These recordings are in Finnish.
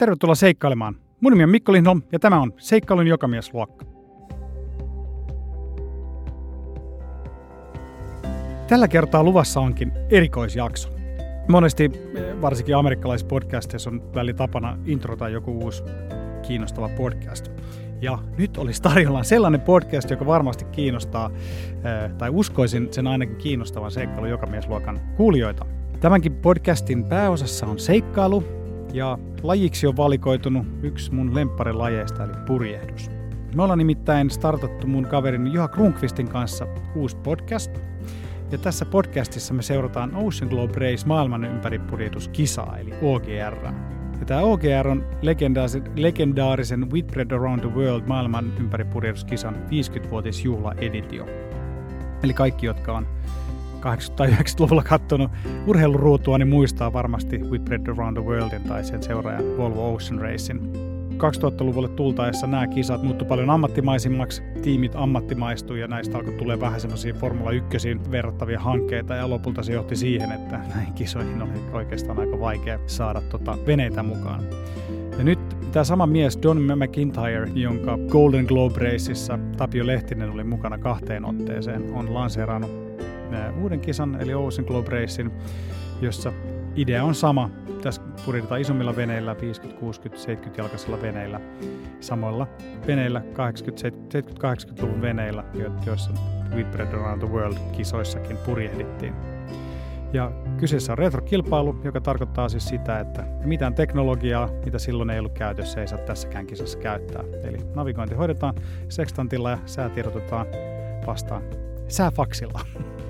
Tervetuloa seikkailemaan. Mun nimi on Mikko Lindholm ja tämä on Seikkailun jokamiesluokka. Tällä kertaa luvassa onkin erikoisjakso. Monesti, varsinkin amerikkalaisissa podcasteissa, on väli tapana introta joku uusi kiinnostava podcast. Ja nyt olisi tarjolla sellainen podcast, joka varmasti kiinnostaa, tai uskoisin sen ainakin kiinnostavan seikkailu jokamiesluokan kuulijoita. Tämänkin podcastin pääosassa on seikkailu, ja lajiksi on valikoitunut yksi mun lempparilajeista, eli purjehdus. Me ollaan nimittäin startattu mun kaverin Juha Krunkvistin kanssa uusi podcast. Ja tässä podcastissa me seurataan Ocean Globe Race maailman ympäripurjehduskisaa, eli OGR. Ja tämä OGR on legendaarisen, legendaarisen Whitbread Around the World maailman ympäripurjehduskisan 50-vuotisjuhlaeditio. Eli kaikki, jotka on 80- tai 90-luvulla katsonut urheiluruutua, niin muistaa varmasti Whitbread Around the Worldin tai sen seuraajan Volvo Ocean Racing. 2000-luvulle tultaessa nämä kisat muuttu paljon ammattimaisimmaksi, tiimit ammattimaistui ja näistä alkoi tulee vähän semmoisia Formula 1 verrattavia hankkeita ja lopulta se johti siihen, että näihin kisoihin oli oikeastaan aika vaikea saada tota veneitä mukaan. Ja nyt tämä sama mies Don McIntyre, jonka Golden Globe Raceissa Tapio Lehtinen oli mukana kahteen otteeseen, on lanseerannut uuden kisan, eli Ocean Globe Racein, jossa idea on sama. Tässä puritetaan isommilla veneillä, 50, 60, 70 jalkaisilla veneillä, samoilla veneillä, 70-80-luvun veneillä, joissa Whitbread Around the World-kisoissakin purjehdittiin. Ja kyseessä on retrokilpailu, joka tarkoittaa siis sitä, että mitään teknologiaa, mitä silloin ei ollut käytössä, ei saa tässäkään kisassa käyttää. Eli navigointi hoidetaan sekstantilla ja säätiedotetaan vastaan sääfaksilla.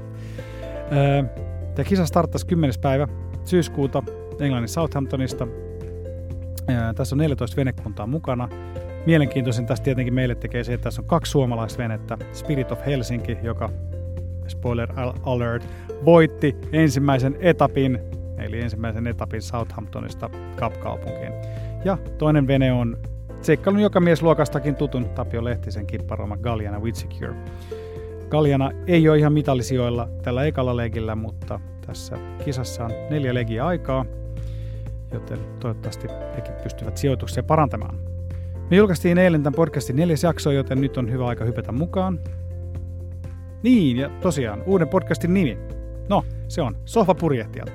Tämä kisa starttasi 10. päivä syyskuuta Englannin Southamptonista. Tässä on 14 venekuntaa mukana. Mielenkiintoisen tästä tietenkin meille tekee se, että tässä on kaksi suomalaista venettä. Spirit of Helsinki, joka, spoiler alert, voitti ensimmäisen etapin, eli ensimmäisen etapin Southamptonista Cup-kaupunkiin. Ja toinen vene on seikkailun joka miesluokastakin tutun Tapio Lehtisen kipparoma Galliana Witsecure. Kaljana ei ole ihan mitallisijoilla tällä ekalla legillä, mutta tässä kisassa on neljä legiä aikaa, joten toivottavasti hekin pystyvät sijoituksia parantamaan. Me julkaistiin eilen tämän podcastin neljäs jakso, joten nyt on hyvä aika hypätä mukaan. Niin, ja tosiaan, uuden podcastin nimi. No, se on Sohvapurjehtijat.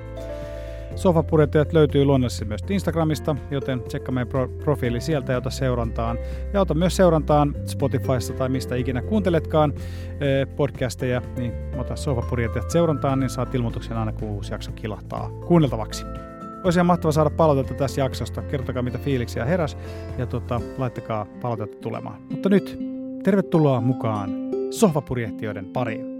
Sofapurjettajat löytyy luonnollisesti myös Instagramista, joten tsekkaa meidän pro- profiili sieltä ja ota seurantaan. Ja ota myös seurantaan Spotifysta tai mistä ikinä kuunteletkaan eh, podcasteja, niin ota Sofapurjettajat seurantaan, niin saat ilmoituksen aina kun uusi jakso kilahtaa kuunneltavaksi. Olisi ihan mahtavaa saada palautetta tästä jaksosta. Kertokaa mitä fiiliksiä heräs ja tota, laittakaa palautetta tulemaan. Mutta nyt tervetuloa mukaan sohvapurjehtijoiden pariin.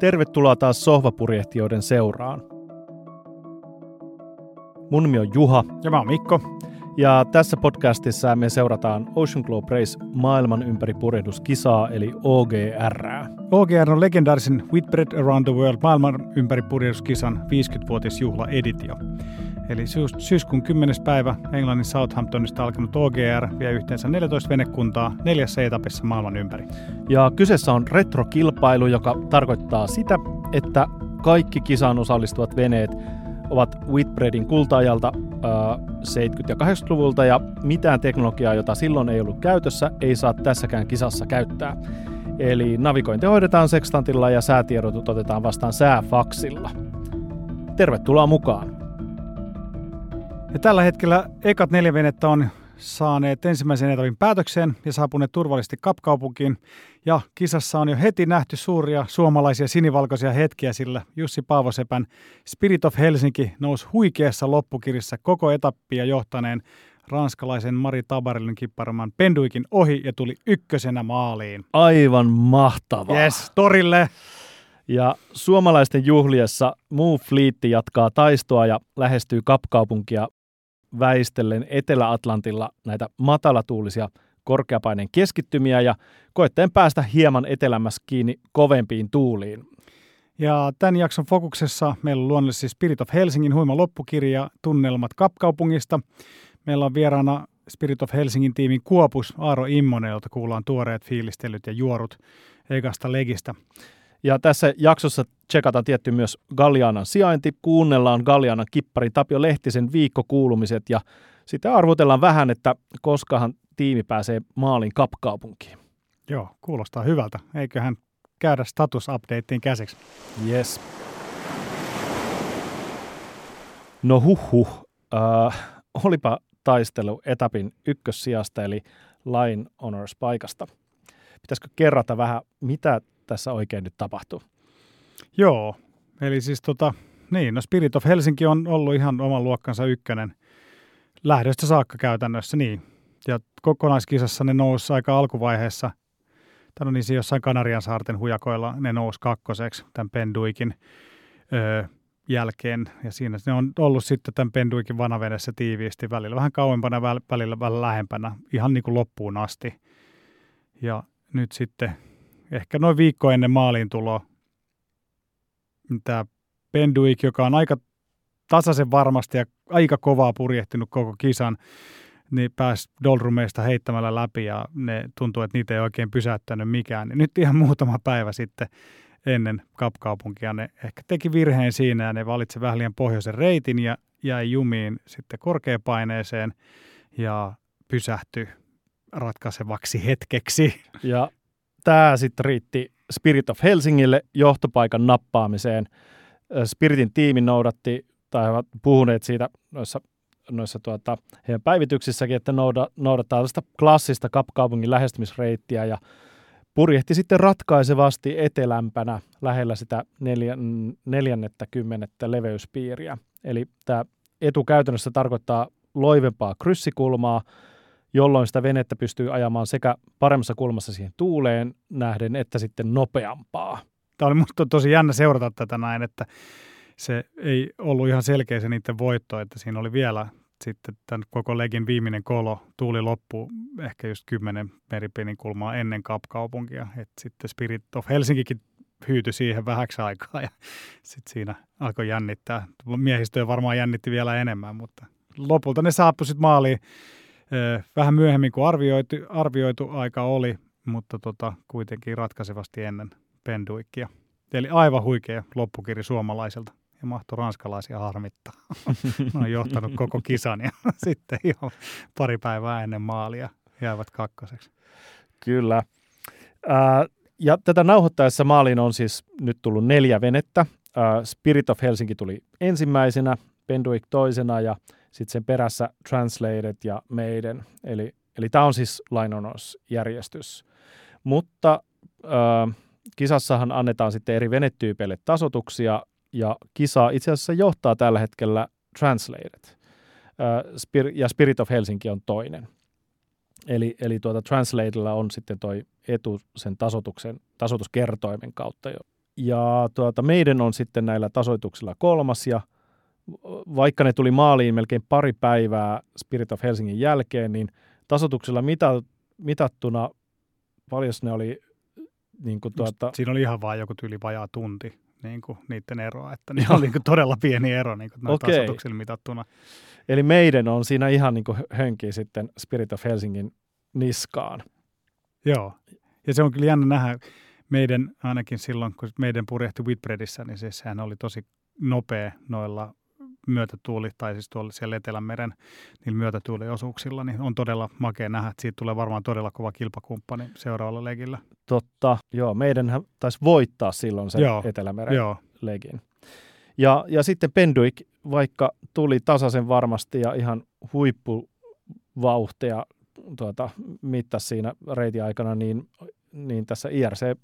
Tervetuloa taas sohvapurjehtijoiden seuraan. Mun nimi on Juha. Ja mä oon Mikko. Ja tässä podcastissa me seurataan Ocean Globe Race maailman ympäri purjehduskisaa, eli OGR. OGR on legendaarisen Whitbread Around the World maailman ympäri purjehduskisan 50-vuotisjuhla editio. Eli syys- syyskuun 10. päivä Englannin Southamptonista alkanut OGR vie yhteensä 14 venekuntaa neljässä etapissa maailman ympäri. Ja kyseessä on retrokilpailu, joka tarkoittaa sitä, että kaikki kisaan osallistuvat veneet ovat Whitbreadin kulta-ajalta äh, 70- ja 80-luvulta ja mitään teknologiaa, jota silloin ei ollut käytössä, ei saa tässäkään kisassa käyttää. Eli navigointi hoidetaan sekstantilla ja säätiedot otetaan vastaan sääfaksilla. Tervetuloa mukaan! Ja tällä hetkellä ekat neljä venettä on saaneet ensimmäisen etapin päätökseen ja saapuneet turvallisesti kapkaupunkiin. Ja kisassa on jo heti nähty suuria suomalaisia sinivalkoisia hetkiä, sillä Jussi Paavosepän Spirit of Helsinki nousi huikeassa loppukirjassa koko etappia johtaneen ranskalaisen Mari Tabarillin kipparoman penduikin ohi ja tuli ykkösenä maaliin. Aivan mahtavaa. Yes, torille! Ja suomalaisten juhliessa muu fliitti jatkaa taistoa ja lähestyy kapkaupunkia väistellen Etelä-Atlantilla näitä matalatuulisia korkeapaineen keskittymiä ja koetteen päästä hieman etelämässä kiinni kovempiin tuuliin. Ja tämän jakson fokuksessa meillä on luonnollisesti Spirit of Helsingin huima loppukirja Tunnelmat Kapkaupungista. Meillä on vieraana Spirit of Helsingin tiimin Kuopus Aaro Immonen, jolta kuullaan tuoreet fiilistelyt ja juorut ekasta legistä. Ja tässä jaksossa tsekataan tietty myös Gallianan sijainti, kuunnellaan Gallianan kipparin Tapio Lehtisen viikkokuulumiset ja sitten arvotellaan vähän, että koskahan tiimi pääsee maalin kapkaupunkiin. Joo, kuulostaa hyvältä. Eiköhän käydä status-updateen käsiksi. Yes. No huh, äh, olipa taistelu etapin ykkössijasta eli Line Honors paikasta. Pitäisikö kerrata vähän, mitä tässä oikein nyt tapahtuu? Joo, eli siis tota, niin, no Spirit of Helsinki on ollut ihan oman luokkansa ykkönen lähdöstä saakka käytännössä, niin. Ja kokonaiskisassa ne nousi aika alkuvaiheessa, tai no niin siinä jossain Kanarian saarten hujakoilla ne nousi kakkoseksi tämän Penduikin öö, jälkeen. Ja siinä ne on ollut sitten tämän Penduikin vanavedessä tiiviisti välillä vähän kauempana, välillä vähän lähempänä, ihan niin kuin loppuun asti. Ja nyt sitten ehkä noin viikko ennen maaliin tuloa tämä Penduik, joka on aika tasaisen varmasti ja aika kovaa purjehtinut koko kisan, niin pääsi Dolrumeista heittämällä läpi ja ne tuntuu, että niitä ei oikein pysäyttänyt mikään. Niin nyt ihan muutama päivä sitten ennen kapkaupunkia ne ehkä teki virheen siinä ja ne valitsi vähän liian pohjoisen reitin ja jäi jumiin sitten korkeapaineeseen ja pysähtyi ratkaisevaksi hetkeksi. Ja tämä sitten riitti Spirit of Helsingille johtopaikan nappaamiseen. Spiritin tiimi noudatti, tai ovat puhuneet siitä noissa, noissa tuota, heidän päivityksissäkin, että nouda, noudattaa tällaista klassista kapkaupungin lähestymisreittiä ja purjehti sitten ratkaisevasti etelämpänä lähellä sitä neljän, neljännettä kymmenettä leveyspiiriä. Eli tämä etu käytännössä tarkoittaa loivempaa kryssikulmaa, jolloin sitä venettä pystyy ajamaan sekä paremmassa kulmassa siihen tuuleen nähden, että sitten nopeampaa. Tämä oli minusta tosi jännä seurata tätä näin, että se ei ollut ihan selkeä se niiden voitto, että siinä oli vielä sitten tämän koko legin viimeinen kolo, tuuli loppu ehkä just kymmenen meripinin kulmaa ennen kapkaupunkia, että sitten Spirit of Helsinkikin hyytyi siihen vähäksi aikaa ja sitten siinä alkoi jännittää. Miehistöä varmaan jännitti vielä enemmän, mutta lopulta ne saapu sitten maaliin vähän myöhemmin kuin arvioitu, arvioitu aika oli, mutta tota, kuitenkin ratkaisevasti ennen Penduikkia. Eli aivan huikea loppukiri suomalaiselta ja mahtoi ranskalaisia harmittaa. ne on johtanut koko kisan ja sitten jo pari päivää ennen maalia jäävät kakkoseksi. Kyllä. Ää, ja tätä nauhoittaessa maaliin on siis nyt tullut neljä venettä. Ää, Spirit of Helsinki tuli ensimmäisenä, Penduik toisena ja sitten sen perässä Translated ja Maiden. Eli, eli tämä on siis lainonosjärjestys. Mutta äh, kisassahan annetaan sitten eri venetyypeille tasotuksia, ja kisa itse asiassa johtaa tällä hetkellä Translated. Äh, ja Spirit of Helsinki on toinen. Eli, eli tuota Translatedilla on sitten toi etu sen tasotuksen, tasotuskertoimen kautta jo. Ja tuota, meidän on sitten näillä tasoituksilla kolmas ja vaikka ne tuli maaliin melkein pari päivää Spirit of Helsingin jälkeen, niin tasotuksella mita, mitattuna paljon ne oli niin kuin tuota... Siinä oli ihan vain joku tyyli vajaa tunti niin kuin niiden eroa, että ne oli niin kuin todella pieni ero niin kuin okay. tasotuksilla mitattuna. Eli meidän on siinä ihan niin kuin sitten Spirit of Helsingin niskaan. Joo, ja se on kyllä jännä nähdä meidän, ainakin silloin kun meidän purjehti Whitbreadissä, niin siis sehän oli tosi nopea noilla myötätuuli, tai siis tuolla siellä Etelämeren niillä myötätuuliosuuksilla, niin on todella makea nähdä, että siitä tulee varmaan todella kova kilpakumppani seuraavalla legillä. Totta, joo, meidän taisi voittaa silloin sen joo, Etelämeren joo. legin. Ja, ja sitten Penduik, vaikka tuli tasaisen varmasti ja ihan huippuvauhtia tuota, mittasi siinä reitin aikana, niin, niin tässä IRC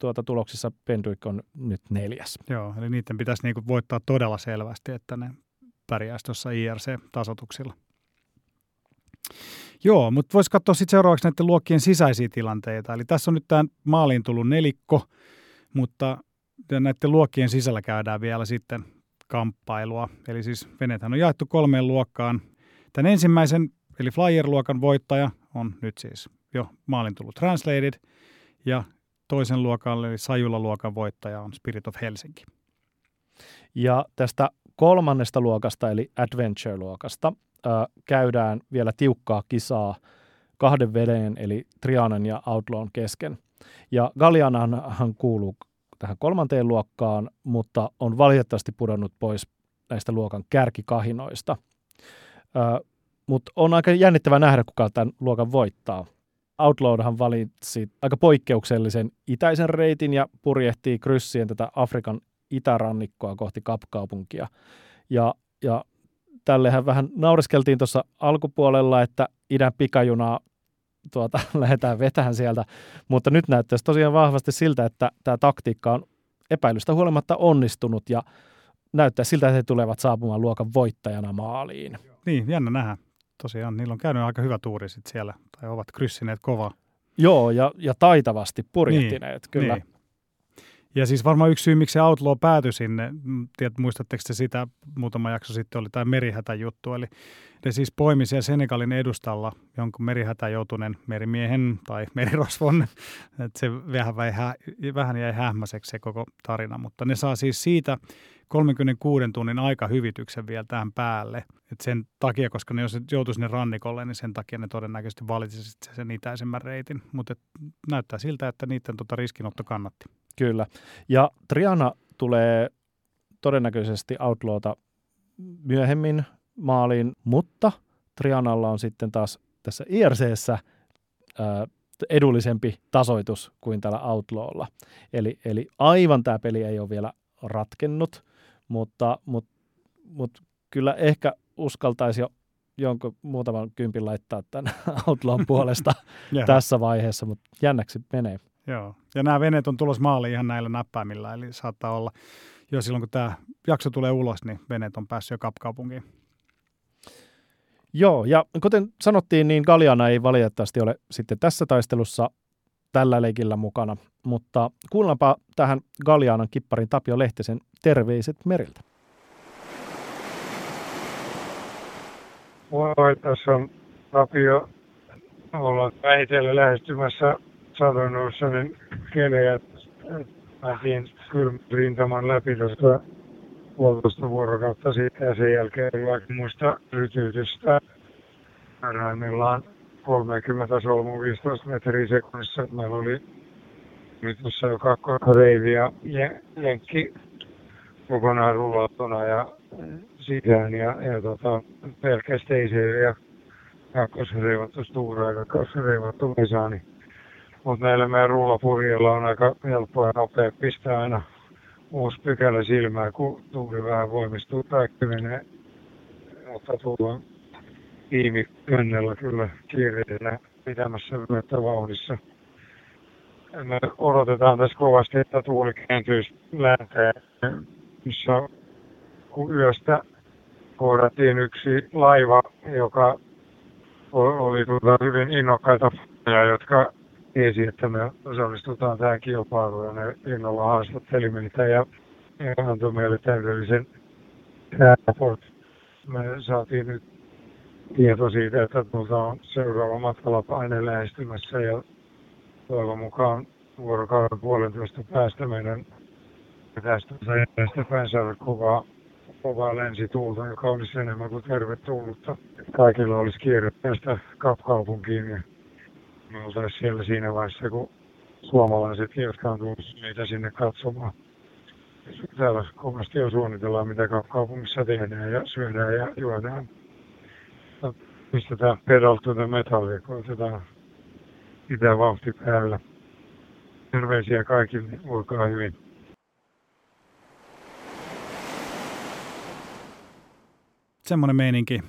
tuota, tuloksissa Penduik on nyt neljäs. Joo, eli niiden pitäisi niinku voittaa todella selvästi, että ne pärjäisi tuossa IRC-tasotuksilla. Joo, mutta voisi katsoa sitten seuraavaksi näiden luokkien sisäisiä tilanteita. Eli tässä on nyt tämä maaliin tullut nelikko, mutta näiden luokkien sisällä käydään vielä sitten kamppailua. Eli siis veneethän on jaettu kolmeen luokkaan. Tämän ensimmäisen, eli Flyer-luokan voittaja on nyt siis jo maalin tullut Translated, ja toisen luokan, eli Sajula-luokan voittaja on Spirit of Helsinki. Ja tästä kolmannesta luokasta, eli Adventure-luokasta, äh, käydään vielä tiukkaa kisaa kahden veden, eli Trianan ja Outlawn kesken. Ja Gallianahan kuuluu tähän kolmanteen luokkaan, mutta on valitettavasti pudonnut pois näistä luokan kärkikahinoista. Ö, mutta on aika jännittävää nähdä, kuka tämän luokan voittaa. Outlawdhan valitsi aika poikkeuksellisen itäisen reitin ja purjehtii kryssien tätä Afrikan itärannikkoa kohti kapkaupunkia. Ja, ja tällehän vähän naureskeltiin tuossa alkupuolella, että idän pikajunaa tuota, lähdetään vetämään sieltä, mutta nyt näyttäisi tosiaan vahvasti siltä, että tämä taktiikka on epäilystä huolimatta onnistunut ja näyttää siltä, että he tulevat saapumaan luokan voittajana maaliin. Niin, jännä nähdä. Tosiaan, niillä on käynyt aika hyvä tuuri sit siellä, tai ovat kryssineet kovaa. Joo, ja, ja taitavasti purjehtineet, niin, kyllä. Niin. Ja siis varmaan yksi syy, miksi se Outlaw päätyi sinne, tiedät, muistatteko te sitä, muutama jakso sitten oli tämä merihätä juttu, eli ne siis poimi siellä Senegalin edustalla jonkun merihätä joutuneen merimiehen tai merirosvon, että se vähän, vähän jäi hähmäiseksi se koko tarina, mutta ne saa siis siitä 36 tunnin aikahyvityksen vielä tähän päälle. Et sen takia, koska ne jos joutuisi sinne rannikolle, niin sen takia ne todennäköisesti valitsisivat sen itäisemmän reitin. Mutta näyttää siltä, että niiden tota riskinotto kannatti. Kyllä. Ja Triana tulee todennäköisesti Outlawta myöhemmin maaliin, mutta Trianalla on sitten taas tässä ää, edullisempi tasoitus kuin tällä Outlawlla. Eli, eli aivan tämä peli ei ole vielä ratkennut, mutta, mutta, mutta kyllä ehkä uskaltaisi jo jonkun muutaman kympin laittaa tämän Outlawn puolesta tässä vaiheessa, mutta jännäksi menee. Joo, ja nämä veneet on tulossa maaliin ihan näillä näppäimillä, eli saattaa olla jo silloin, kun tämä jakso tulee ulos, niin veneet on päässyt jo kapkaupunkiin. Joo, ja kuten sanottiin, niin Galiana ei valitettavasti ole sitten tässä taistelussa tällä leikillä mukana, mutta kuullaanpa tähän Galianan kipparin Tapio Lehtisen terveiset meriltä. Moi, tässä on Tapio. Ollaan vähitellen lähestymässä Southern kelejä. Pääsin rintaman läpi tuosta puolitoista vuorokautta sitten ja sen jälkeen vaikka muista rytyytystä. Parhaimmillaan 30 solmu 15 metriä sekunnissa. Meillä oli nyt tuossa jo kakkoreivi ja jenkki kokonaan rullattuna ja sisään ja, ja tota, pelkkä Stacer ja kakkosreivattu Stura ja kakkosreivattu Vesa, niin mutta näillä meidän rullapurjilla on aika helppoa ja nopea pistää aina uusi pykälä silmään, kun tuuli vähän voimistuu tai menee. Mutta tullaan tiimi könnellä kyllä kiireellä pitämässä myötä vauhdissa. Me odotetaan tässä kovasti, että tuuli kääntyisi länteen, missä kun yöstä kohdattiin yksi laiva, joka oli tuota hyvin innokkaita jotka tiesi, että me osallistutaan tähän kilpailuun ja ne innolla haastatteli meitä ja, ja antoi meille täydellisen rapport. Me saatiin nyt tieto siitä, että tuolta on seuraava matkalla paine lähestymässä ja toivon mukaan vuorokauden puolentoista päästä meidän tästä päin saada kovaa, kovaa lensituulta, joka olisi enemmän kuin tervetullutta. Kaikilla olisi kiire päästä kapkaupunkiin ja me oltaisiin siellä siinä vaiheessa, kun suomalaiset, jotka on tullut meitä sinne katsomaan. Täällä kovasti jo suunnitellaan, mitä kaupungissa tehdään ja syödään ja juodaan. Pistetään pedal to the metal, kun otetaan pitää vauhti päällä. Terveisiä kaikille, olkaa hyvin. Semmoinen meininki.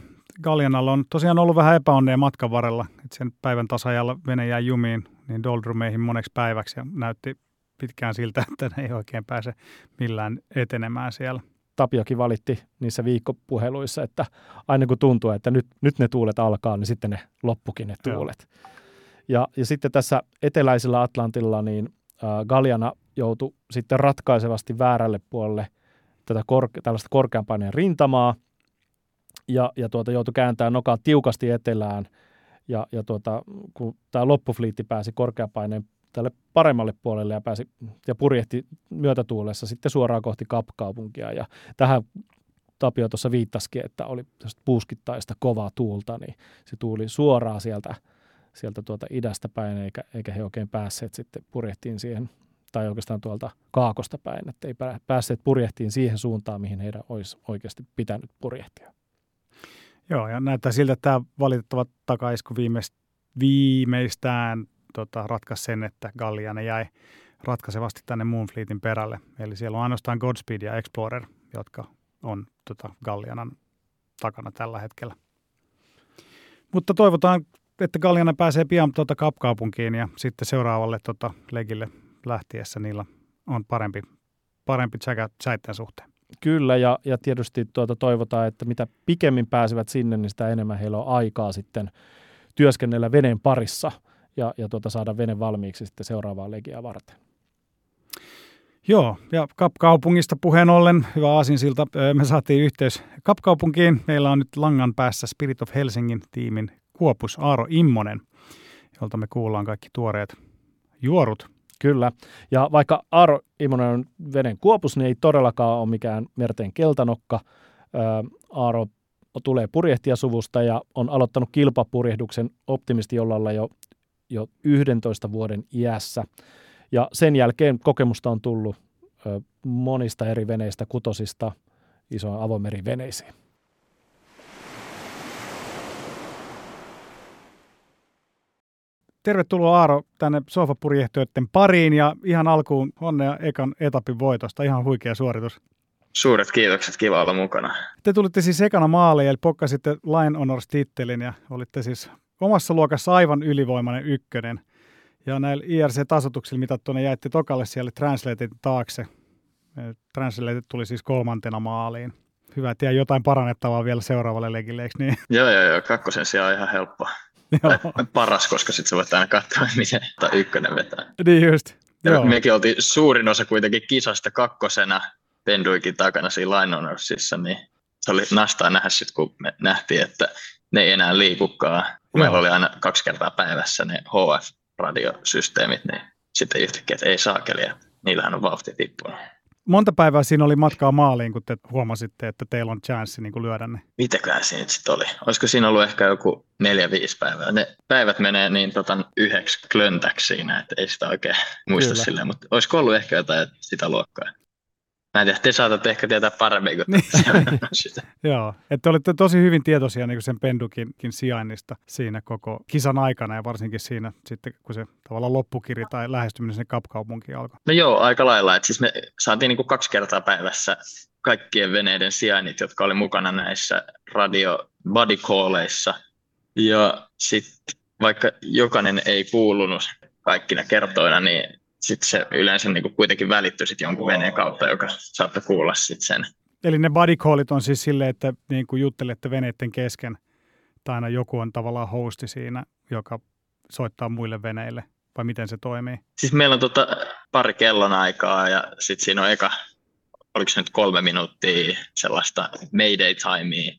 Gallianalla on tosiaan ollut vähän epäonnea matkan varrella. Että sen päivän tasajalla vene jäi jumiin niin doldrumeihin moneksi päiväksi ja näytti pitkään siltä, että ne ei oikein pääse millään etenemään siellä. Tapiokin valitti niissä viikkopuheluissa, että aina kun tuntuu, että nyt, nyt ne tuulet alkaa, niin sitten ne loppukin ne tuulet. Ja, ja sitten tässä eteläisellä Atlantilla niin äh, Galliana joutui sitten ratkaisevasti väärälle puolelle tätä korke- tällaista korkeampaineen rintamaa – ja, ja tuota, joutui kääntämään nokaa tiukasti etelään. Ja, ja tuota, kun tämä loppufliitti pääsi korkeapaineen tälle paremmalle puolelle ja, pääsi, ja purjehti myötätuulessa sitten suoraan kohti kapkaupunkia. Ja tähän Tapio tuossa viittasikin, että oli puuskittaista kovaa tuulta, niin se tuuli suoraan sieltä, sieltä tuota idästä päin, eikä, eikä he oikein päässeet sitten purjehtiin siihen tai oikeastaan tuolta kaakosta päin, että ei päässeet purjehtiin siihen suuntaan, mihin heidän olisi oikeasti pitänyt purjehtia. Joo, ja näyttää siltä, että tämä valitettava takaisku viimeistään tota, ratkaisi sen, että Galliana jäi ratkaisevasti tänne Moonfleetin perälle. Eli siellä on ainoastaan Godspeed ja Explorer, jotka on tota, Gallianan takana tällä hetkellä. Mutta toivotaan, että Galliana pääsee pian tuota Kapkaupunkiin ja sitten seuraavalle tota, legille lähtiessä niillä on parempi, parempi säitten suhteen. Kyllä, ja, ja tietysti tuota toivotaan, että mitä pikemmin pääsevät sinne, niin sitä enemmän heillä on aikaa sitten työskennellä veneen parissa ja, ja tuota saada vene valmiiksi sitten seuraavaa legiaa varten. Joo, ja Kapkaupungista puheen ollen, hyvä aasinsilta, me saatiin yhteys Kapkaupunkiin. Meillä on nyt langan päässä Spirit of Helsingin tiimin Kuopus Aaro Immonen, jolta me kuullaan kaikki tuoreet juorut. Kyllä, ja vaikka Aaro Immonen on veden kuopus, niin ei todellakaan ole mikään merteen keltanokka. Aaro tulee purjehtijasuvusta ja on aloittanut kilpapurjehduksen optimistijollalla jo, jo 11 vuoden iässä. Ja sen jälkeen kokemusta on tullut ö, monista eri veneistä, kutosista isoon avomeriveneisiin. Tervetuloa Aaro tänne sofapurjehtijoiden pariin ja ihan alkuun onnea ekan etapin voitosta. Ihan huikea suoritus. Suuret kiitokset, kiva olla mukana. Te tulitte siis ekana maaliin, eli pokkasitte Line Honors-tittelin ja olitte siis omassa luokassa aivan ylivoimainen ykkönen. Ja näillä IRC-tasotuksilla mitattuna jäitte tokalle siellä Translated taakse. Translated tuli siis kolmantena maaliin. Hyvä, että jotain parannettavaa vielä seuraavalle legille, eikö niin? Joo, joo, joo. Kakkosen sijaan on ihan helppo. paras, koska sitten sä voit aina katsoa, miten tai ykkönen vetää. Niin just. Joo. Mekin oltiin suurin osa kuitenkin kisasta kakkosena Penduikin takana siinä Line niin se oli nastaa nähdä sitten, kun me nähtiin, että ne ei enää liikukaan. Meillä oli aina kaksi kertaa päivässä ne HF-radiosysteemit, niin sitten yhtäkkiä, että ei saakeli, ja niillähän on vauhti tippunut. Monta päivää siinä oli matkaa maaliin, kun te huomasitte, että teillä on chanssi niin lyödä ne? Mitäkään siinä sitten oli? Olisiko siinä ollut ehkä joku neljä-viisi päivää? Ne päivät menee niin tota, yhdeksi klöntäksi siinä, että ei sitä oikein muista Kyllä. silleen, mutta olisiko ollut ehkä jotain sitä luokkaa? Mä en tiedä, te saatatte ehkä tietää paremmin kuin niin. sitä. Joo, että olitte tosi hyvin tietoisia niin sen pendukin sijainnista siinä koko kisan aikana ja varsinkin siinä sitten, kun se tavallaan loppukiri tai lähestyminen sinne kapkaupunkiin alkoi. No joo, aika lailla. että siis me saatiin niin kuin kaksi kertaa päivässä kaikkien veneiden sijainnit, jotka oli mukana näissä radio body calleissa. Ja sitten vaikka jokainen ei kuulunut kaikkina kertoina, niin sitten se yleensä niin kuin kuitenkin välittyi sit jonkun veneen kautta, joka saattoi kuulla sitten sen. Eli ne body callit on siis silleen, että niin kuin juttelette veneiden kesken, tai aina joku on tavallaan hosti siinä, joka soittaa muille veneille, vai miten se toimii? Siis meillä on tota pari kellon aikaa ja sitten siinä on eka, oliko se nyt kolme minuuttia sellaista mayday timea,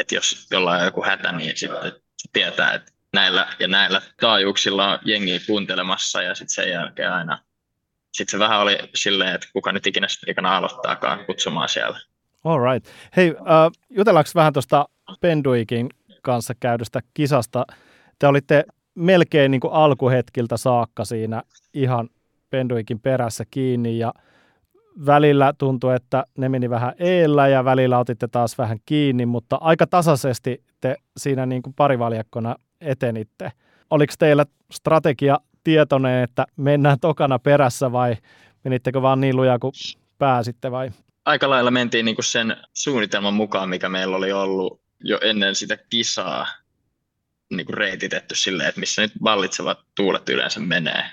että jos jollain on joku hätä, niin sitten tietää, että näillä ja näillä taajuuksilla on jengiä kuuntelemassa ja sitten sen jälkeen aina sitten se vähän oli silleen, että kuka nyt ikinä sitten aloittaakaan kutsumaan siellä. All right. Hei, uh, jutellaanko vähän tuosta Penduikin kanssa käydystä kisasta? Te olitte melkein niin kuin alkuhetkiltä saakka siinä ihan Penduikin perässä kiinni ja välillä tuntui, että ne meni vähän eellä ja välillä otitte taas vähän kiinni, mutta aika tasaisesti te siinä niin kuin parivaljakkona etenitte. Oliko teillä strategia tietoinen, että mennään tokana perässä vai menittekö vaan niin lujaa kuin pääsitte vai? Aika lailla mentiin niin sen suunnitelman mukaan, mikä meillä oli ollut jo ennen sitä kisaa niin reititetty silleen, että missä nyt vallitsevat tuulet yleensä menee.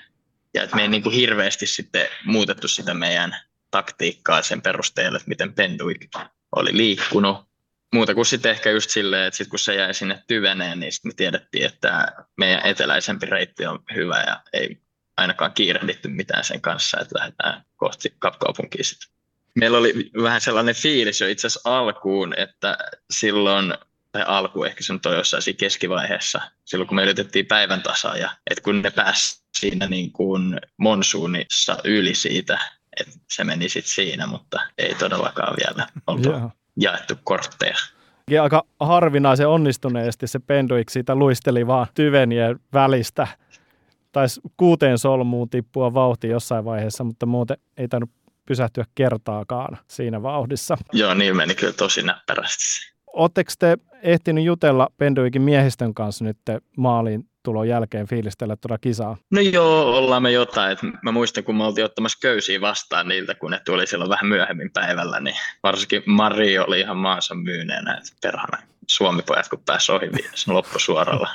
Ja että me ei niin kuin hirveästi sitten muutettu sitä meidän taktiikkaa sen perusteella, että miten Penduik oli liikkunut muuta kuin sitten ehkä just silleen, että sit kun se jäi sinne tyveneen, niin sitten me tiedettiin, että meidän eteläisempi reitti on hyvä ja ei ainakaan kiirehditty mitään sen kanssa, että lähdetään kohti kapkaupunkiin sitten. Meillä oli vähän sellainen fiilis jo itse asiassa alkuun, että silloin, tai alku ehkä se nyt on jossain siinä keskivaiheessa, silloin kun me ylitettiin päivän ja että kun ne pääsi siinä niin kuin monsuunissa yli siitä, että se meni sitten siinä, mutta ei todellakaan vielä yeah jaettu kortteja. Ja aika harvinaisen onnistuneesti se Penduik siitä luisteli vaan tyvenien välistä taisi kuuteen solmuun tippua vauhti jossain vaiheessa, mutta muuten ei tainnut pysähtyä kertaakaan siinä vauhdissa. Joo, niin meni kyllä tosi näppärästi. Oletteko te ehtinyt jutella Penduikin miehistön kanssa nyt maaliin tulon jälkeen fiilistellä tuota kisaa? No joo, ollaan me jotain. Et mä muistan, kun me oltiin ottamassa köysiä vastaan niiltä, kun ne tuli silloin vähän myöhemmin päivällä, niin varsinkin Mari oli ihan maansa myyneenä, että perhana Suomi-pojat, kun pääsi ohi sen loppusuoralla.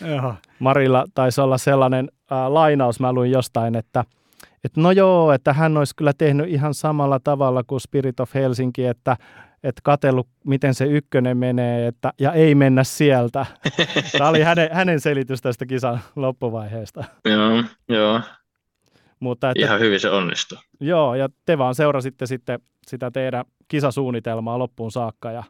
Marilla taisi olla sellainen äh, lainaus, mä luin jostain, että että no joo, että hän olisi kyllä tehnyt ihan samalla tavalla kuin Spirit of Helsinki, että että katsellut, miten se ykkönen menee, että, ja ei mennä sieltä. Tämä oli hänen, hänen selitys tästä kisan loppuvaiheesta. Joo, joo. Mutta että, Ihan hyvin se onnistui. Joo, ja te vaan seurasitte sitten sitä teidän kisasuunnitelmaa loppuun saakka, ja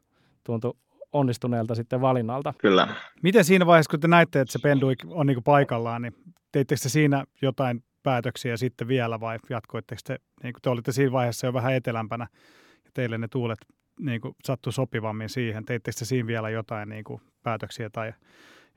tuntui onnistuneelta sitten valinnalta. Kyllä. Miten siinä vaiheessa, kun te näitte, että se Penduik on niin paikallaan, niin teittekö siinä jotain päätöksiä sitten vielä vai jatkoitteko te, niin kuin te olitte siinä vaiheessa jo vähän etelämpänä ja teille ne tuulet niin kuin sattui sopivammin siihen? Teittekö te siinä vielä jotain niin kuin päätöksiä tai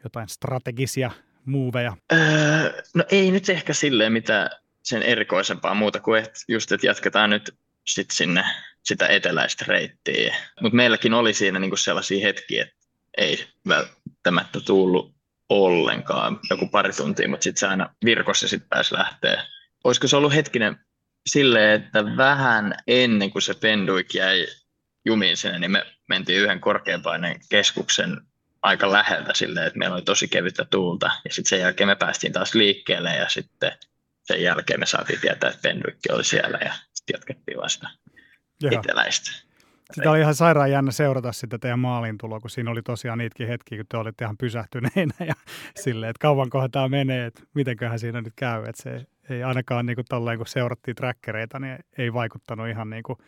jotain strategisia muuveja? Öö, no ei nyt ehkä silleen mitään sen erikoisempaa muuta kuin että just, että jatketaan nyt sit sinne sitä eteläistä reittiä. Mutta meilläkin oli siinä niinku sellaisia hetkiä, että ei välttämättä tullut ollenkaan joku pari tuntia, mutta sitten se aina virkossa sitten pääsi lähteä. Olisiko se ollut hetkinen silleen, että vähän ennen kuin se penduik jäi jumiin sinne, niin me mentiin yhden korkeapaineen keskuksen aika läheltä silleen, että meillä oli tosi kevyttä tuulta. Ja sitten sen jälkeen me päästiin taas liikkeelle ja sitten sen jälkeen me saatiin tietää, että penduikki oli siellä ja sitten jatkettiin vasta Joo. eteläistä. Sitä oli ihan sairaan jännä seurata sitä teidän maalintuloa, kun siinä oli tosiaan niitäkin hetkiä, kun te olitte ihan pysähtyneinä ja silleen, että kauankohan tämä menee, että mitenköhän siinä nyt käy. Että se ei ainakaan niin kuin tolleen, kun seurattiin trackereita, niin ei vaikuttanut ihan niin kuin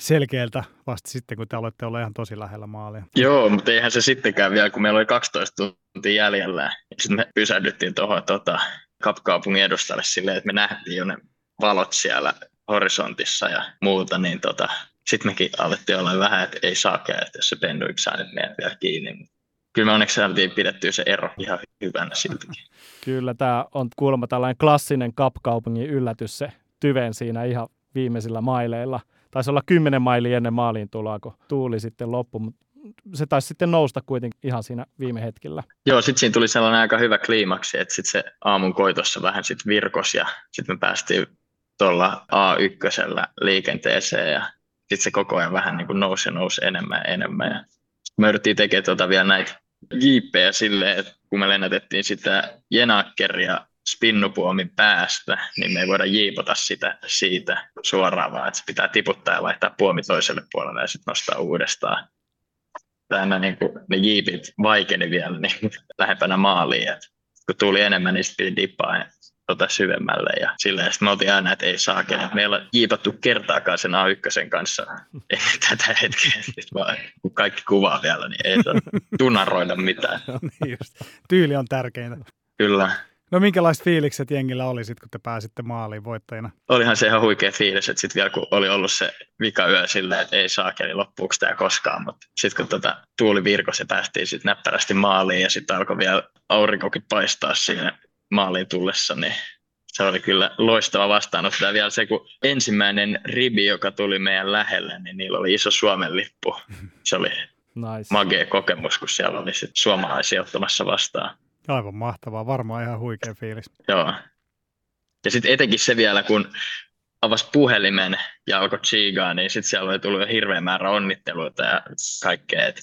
selkeältä vasta sitten, kun te olette olleet ihan tosi lähellä maalia. Joo, mutta eihän se sittenkään vielä, kun meillä oli 12 tuntia jäljellä. Sitten me pysähdyttiin tuohon tota, Kapkaupungin edustalle silleen, että me nähtiin jo ne valot siellä horisontissa ja muuta, niin tota, sitten mekin alettiin olla vähän, että ei saa että jos se penduik saa nyt meidät vielä kiinni. Kyllä me onneksi saatiin pidettyä se ero ihan hyvänä siltäkin. Kyllä, tämä on kuulemma tällainen klassinen Kapkaupungin yllätys, se tyven siinä ihan viimeisillä maileilla. Taisi olla kymmenen mailia ennen maaliin tuloa, kun tuuli sitten loppu, mutta se taisi sitten nousta kuitenkin ihan siinä viime hetkellä. Joo, sitten siinä tuli sellainen aika hyvä kliimaksi, että sitten se aamun koitossa vähän sitten virkos ja sitten me päästiin tuolla A1 liikenteeseen ja sitten se koko ajan vähän niin kuin nousi ja nousi enemmän ja enemmän. Ja me yritettiin tekemään tuota vielä näitä jiippejä silleen, että kun me lennätettiin sitä jenakkeria spinnupuomin päästä, niin me ei voida jiipota sitä siitä suoraan, vaan että se pitää tiputtaa ja laittaa puomi toiselle puolelle ja sitten nostaa uudestaan. Tämä niin kuin, ne jiipit vaikeni vielä niin lähempänä maaliin, että kun tuli enemmän, niin sitten piti dippaa tota syvemmälle ja silleen. Sitten me oltiin aina, että ei saa että meillä on jiipattu kertaakaan sen A1 kanssa tätä hetkeä. Sitten vaan, kun kaikki kuvaa vielä, niin ei tunaroida mitään. no niin just. Tyyli on tärkeintä. Kyllä. No minkälaiset fiilikset jengillä oli sitten, kun te pääsitte maaliin voittajina? Olihan se ihan huikea fiilis, että sitten vielä kun oli ollut se vika yö silleen, että ei saa, eli loppuuko tämä koskaan, mutta sitten kun tota, tuuli virkosi ja päästiin sitten näppärästi maaliin ja sitten alkoi vielä aurinkokin paistaa siinä maaliin tullessa, niin se oli kyllä loistava vastaanotto. Ja vielä se, kun ensimmäinen ribi, joka tuli meidän lähelle, niin niillä oli iso Suomen lippu. Se oli nice. magea kokemus, kun siellä oli sit suomalaisia ottamassa vastaan. Aivan mahtavaa, varmaan ihan huikea fiilis. Joo. Ja sitten etenkin se vielä, kun avasi puhelimen ja alkoi chigaa, niin sitten siellä oli tullut jo hirveä määrä onnitteluita ja kaikkea. Et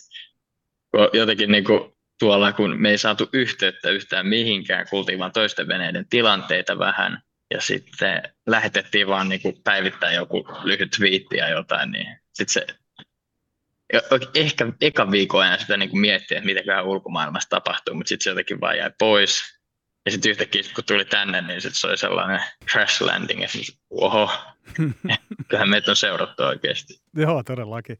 jotenkin niin kuin tuolla, kun me ei saatu yhteyttä yhtään mihinkään, kuultiin vain toisten veneiden tilanteita vähän, ja sitten lähetettiin vaan niin kuin päivittäin joku lyhyt twiitti ja jotain, niin sitten se ehkä eka viikon ajan sitä niin kuin miettiä, että mitäköhän ulkomaailmassa tapahtuu, mutta sitten se jotenkin vaan jäi pois. Ja sitten yhtäkkiä, kun tuli tänne, niin se oli sellainen crash landing, ja sitten oho, kyllähän meitä on seurattu oikeasti. Joo, todellakin.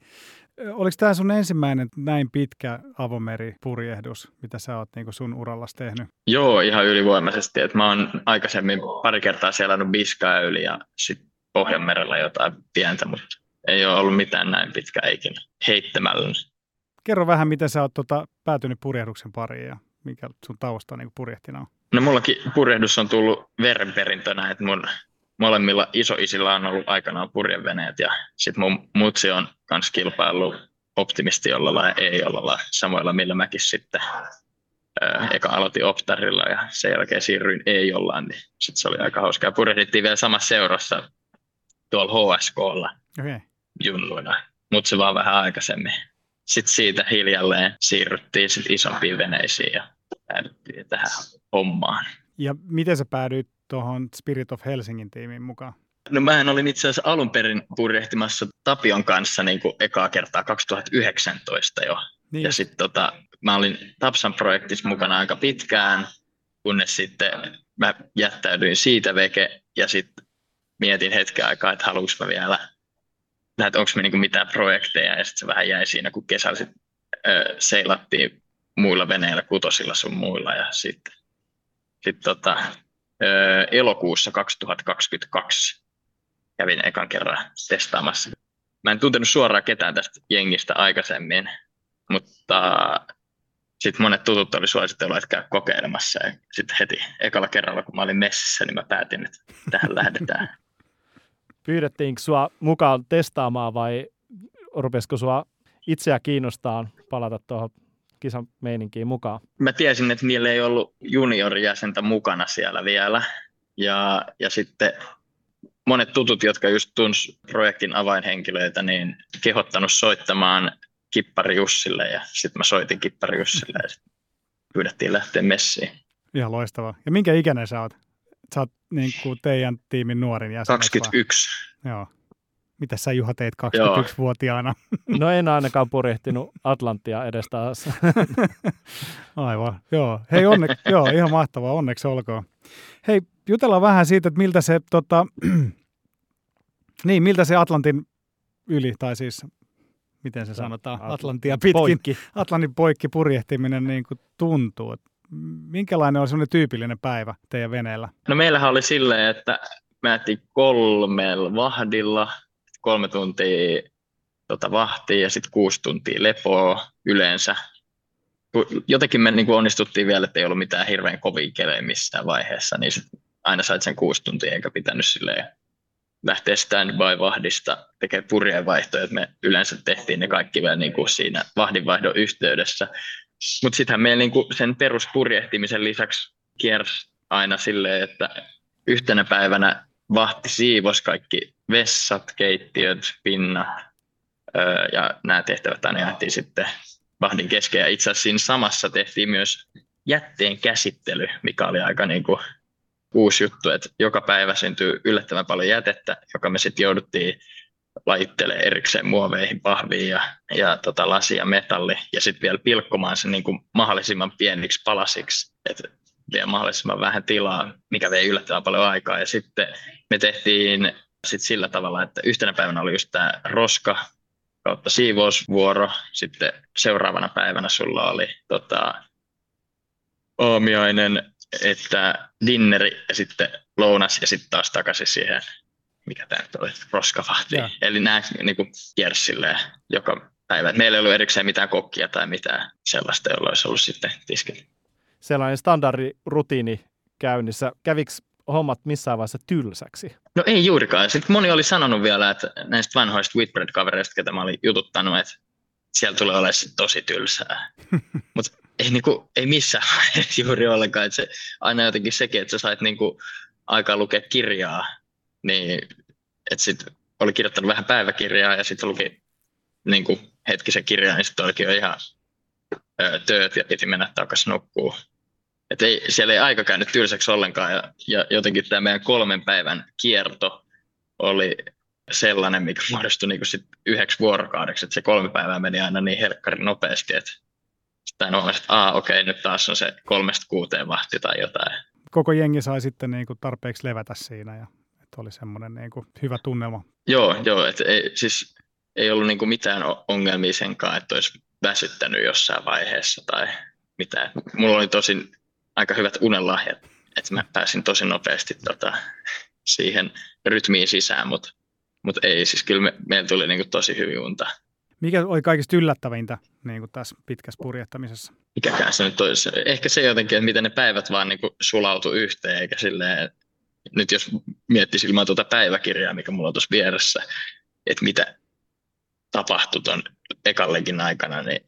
Oliko tämä sun ensimmäinen näin pitkä avomeripurjehdus, mitä sä oot niin sun urallas tehnyt? Joo, ihan ylivoimaisesti. Et mä oon aikaisemmin pari kertaa seurannut Biskaa yli ja sitten Pohjanmerellä jotain pientä, mutta ei ole ollut mitään näin pitkä ikinä heittämällä. Kerro vähän, miten sä oot tota, päätynyt purjehduksen pariin ja mikä sun tausta niin purjehtina on? No mullakin purjehdus on tullut verenperintönä, että mun molemmilla isoisillä on ollut aikanaan purjeveneet ja sitten mun mutsi on myös kilpaillut optimistiollalla ja ei-jollalla samoilla, millä mäkin sitten ää, eka aloitin Optarilla ja sen jälkeen siirryin ei-jollaan, niin sitten se oli aika hauskaa. Purjehdittiin vielä samassa seurassa tuolla HSKlla Okay. junnuina, mutta se vaan vähän aikaisemmin. Sitten siitä hiljalleen siirryttiin sit isompiin veneisiin ja päädyttiin tähän hommaan. Ja miten sä päädyit tuohon Spirit of Helsingin tiimiin mukaan? No mähän olin itse asiassa alun perin purjehtimassa Tapion kanssa niin kuin ekaa kertaa 2019 jo. Niin, Ja sitten tota, mä olin Tapsan projektissa mukana aika pitkään, kunnes sitten mä jättäydyin siitä veke ja sitten mietin hetken aikaa, että haluanko mä vielä, että onko me niinku mitään projekteja ja sitten se vähän jäi siinä, kun kesällä sit, ö, seilattiin muilla veneillä, kutosilla sun muilla ja sitten sit tota, elokuussa 2022 kävin ekan kerran testaamassa. Mä en tuntenut suoraan ketään tästä jengistä aikaisemmin, mutta sitten monet tutut oli suositellut, että käy kokeilemassa. Ja sitten heti ekalla kerralla, kun mä olin messissä, niin mä päätin, että tähän lähdetään. Pyydettiinkö sua mukaan testaamaan vai rupesiko sua itseä kiinnostaa palata tuohon kisan meininkiin mukaan? Mä tiesin, että niillä ei ollut juniorijäsentä mukana siellä vielä. Ja, ja sitten monet tutut, jotka just tunsi projektin avainhenkilöitä, niin kehottanut soittamaan Kippari Jussille. Ja sitten mä soitin Kippari Jussille ja sit pyydettiin lähteä messiin. ihan loistavaa. Ja minkä ikäinen sä oot? Sä oot niin kuin teidän tiimin nuorin jäsen. eikö vaan? 21. Joo. Mitä sä Juha teit 21-vuotiaana? No en ainakaan purjehtinut Atlantia edes taas. Aivan, joo. Hei, onne, joo, ihan mahtavaa, onneksi olkoon. Hei, jutellaan vähän siitä, että miltä se, tota, niin, miltä se Atlantin yli, tai siis, miten se sanotaan, Atl- Atlantia pitkin, Poikki. Atlantin poikki purjehtiminen niin kuin tuntuu. Minkälainen on semmoinen tyypillinen päivä teidän veneellä? No meillähän oli silleen, että mä jätin kolmella vahdilla, kolme tuntia tota, vahtia ja sitten kuusi tuntia lepoa yleensä. Jotenkin me niin onnistuttiin vielä, että ei ollut mitään hirveän kovia kelejä missään vaiheessa, niin aina sait sen kuusi tuntia eikä pitänyt silleen lähteä standby-vahdista tekemään purjeenvaihtoja, että me yleensä tehtiin ne kaikki vielä niin kuin siinä vahdinvaihdon yhteydessä. Mutta sittenhän meillä niin kuin sen peruspurjehtimisen lisäksi kiersi aina silleen, että yhtenä päivänä vahti siivos kaikki vessat, keittiöt, pinnat öö, ja nämä tehtävät aina jaettiin sitten vahdin kesken. Ja itse asiassa siinä samassa tehtiin myös jätteen käsittely, mikä oli aika niin kuin uusi juttu, että joka päivä syntyy yllättävän paljon jätettä, joka me sitten jouduttiin lajittelemaan erikseen muoveihin, pahviin ja, ja tota, lasi ja metalli, ja sitten vielä pilkkomaan sen niin kuin mahdollisimman pieniksi palasiksi, että vie mahdollisimman vähän tilaa, mikä vei yllättävän paljon aikaa. Ja sitten me tehtiin sit sillä tavalla, että yhtenä päivänä oli just tämä roska kautta siivousvuoro, sitten seuraavana päivänä sulla oli tota, aamiainen, että dinneri ja sitten lounas ja sitten taas takaisin siihen, mikä tämä nyt oli, roskavahti. Eli nämä niin kiersi silleen joka päivä. Et meillä ei ollut erikseen mitään kokkia tai mitään sellaista, jolla olisi ollut sitten tiskit. Sellainen standardirutiini käynnissä. Kävikö hommat missään vaiheessa tylsäksi? No ei juurikaan. Sitten moni oli sanonut vielä, että näistä vanhoista Whitbread-kavereista, ketä mä olin jututtanut, että siellä tulee olemaan tosi tylsää. Mutta ei, niinku, ei missään vaiheessa juuri ollenkaan. Et se, aina jotenkin sekin, että sä sait niinku aikaa lukea kirjaa, niin että sit oli kirjoittanut vähän päiväkirjaa ja sitten luki niinku hetkisen kirjaa, niin sitten olikin jo ihan ö, tööt ja piti mennä takaisin nukkuu. Et ei, siellä ei aika käynyt tylsäksi ollenkaan ja, ja jotenkin tämä meidän kolmen päivän kierto oli sellainen, mikä muodostui niinku sit yhdeksi vuorokaudeksi, että se kolme päivää meni aina niin helkkarin nopeasti, että sitten huomasin, että Aa, okei, nyt taas on se kolmesta kuuteen vahti tai jotain. Koko jengi sai sitten niin kuin tarpeeksi levätä siinä ja että oli semmoinen niin kuin hyvä tunnelma. Joo, joo, että ei, siis ei ollut niinku mitään o- ongelmia senkaan, että olisi väsyttänyt jossain vaiheessa tai mitään. Mulla oli tosi aika hyvät unenlahjat, että mä pääsin tosi nopeasti tota, siihen rytmiin sisään, mutta mut ei, siis kyllä me, meillä tuli niinku tosi hyvin unta. Mikä oli kaikista yllättävintä niin kuin tässä pitkässä purjehtamisessa? Mikäkään se nyt olisi. Ehkä se jotenkin, että miten ne päivät vaan niin sulautu yhteen, eikä silleen, nyt jos miettisi ilman tuota päiväkirjaa, mikä mulla on tuossa vieressä, että mitä tapahtui tuon ekallekin aikana, niin